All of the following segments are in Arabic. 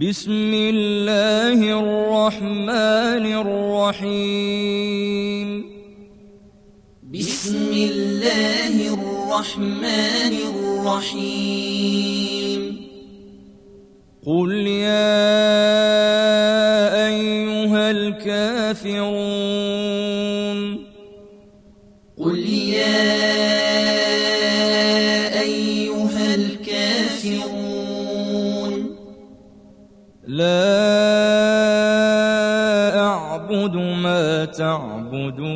بسم الله الرحمن الرحيم. بسم الله الرحمن الرحيم. قل يا أيها الكافرون. قل يا لا أعبد ما تعبدون.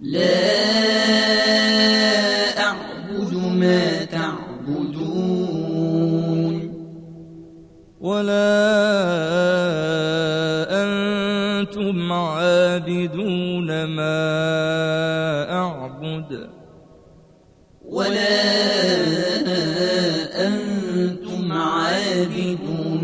لا أعبد ما تعبدون. ولا أنتم عابدون ما أعبد. ولا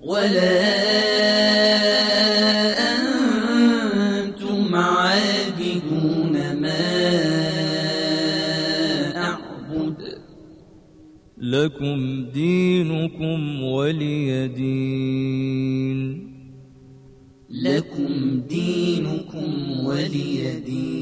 ولا أنتم عابدون ما أعبد. لكم دينكم ولي دين. لكم دينكم ولي دين.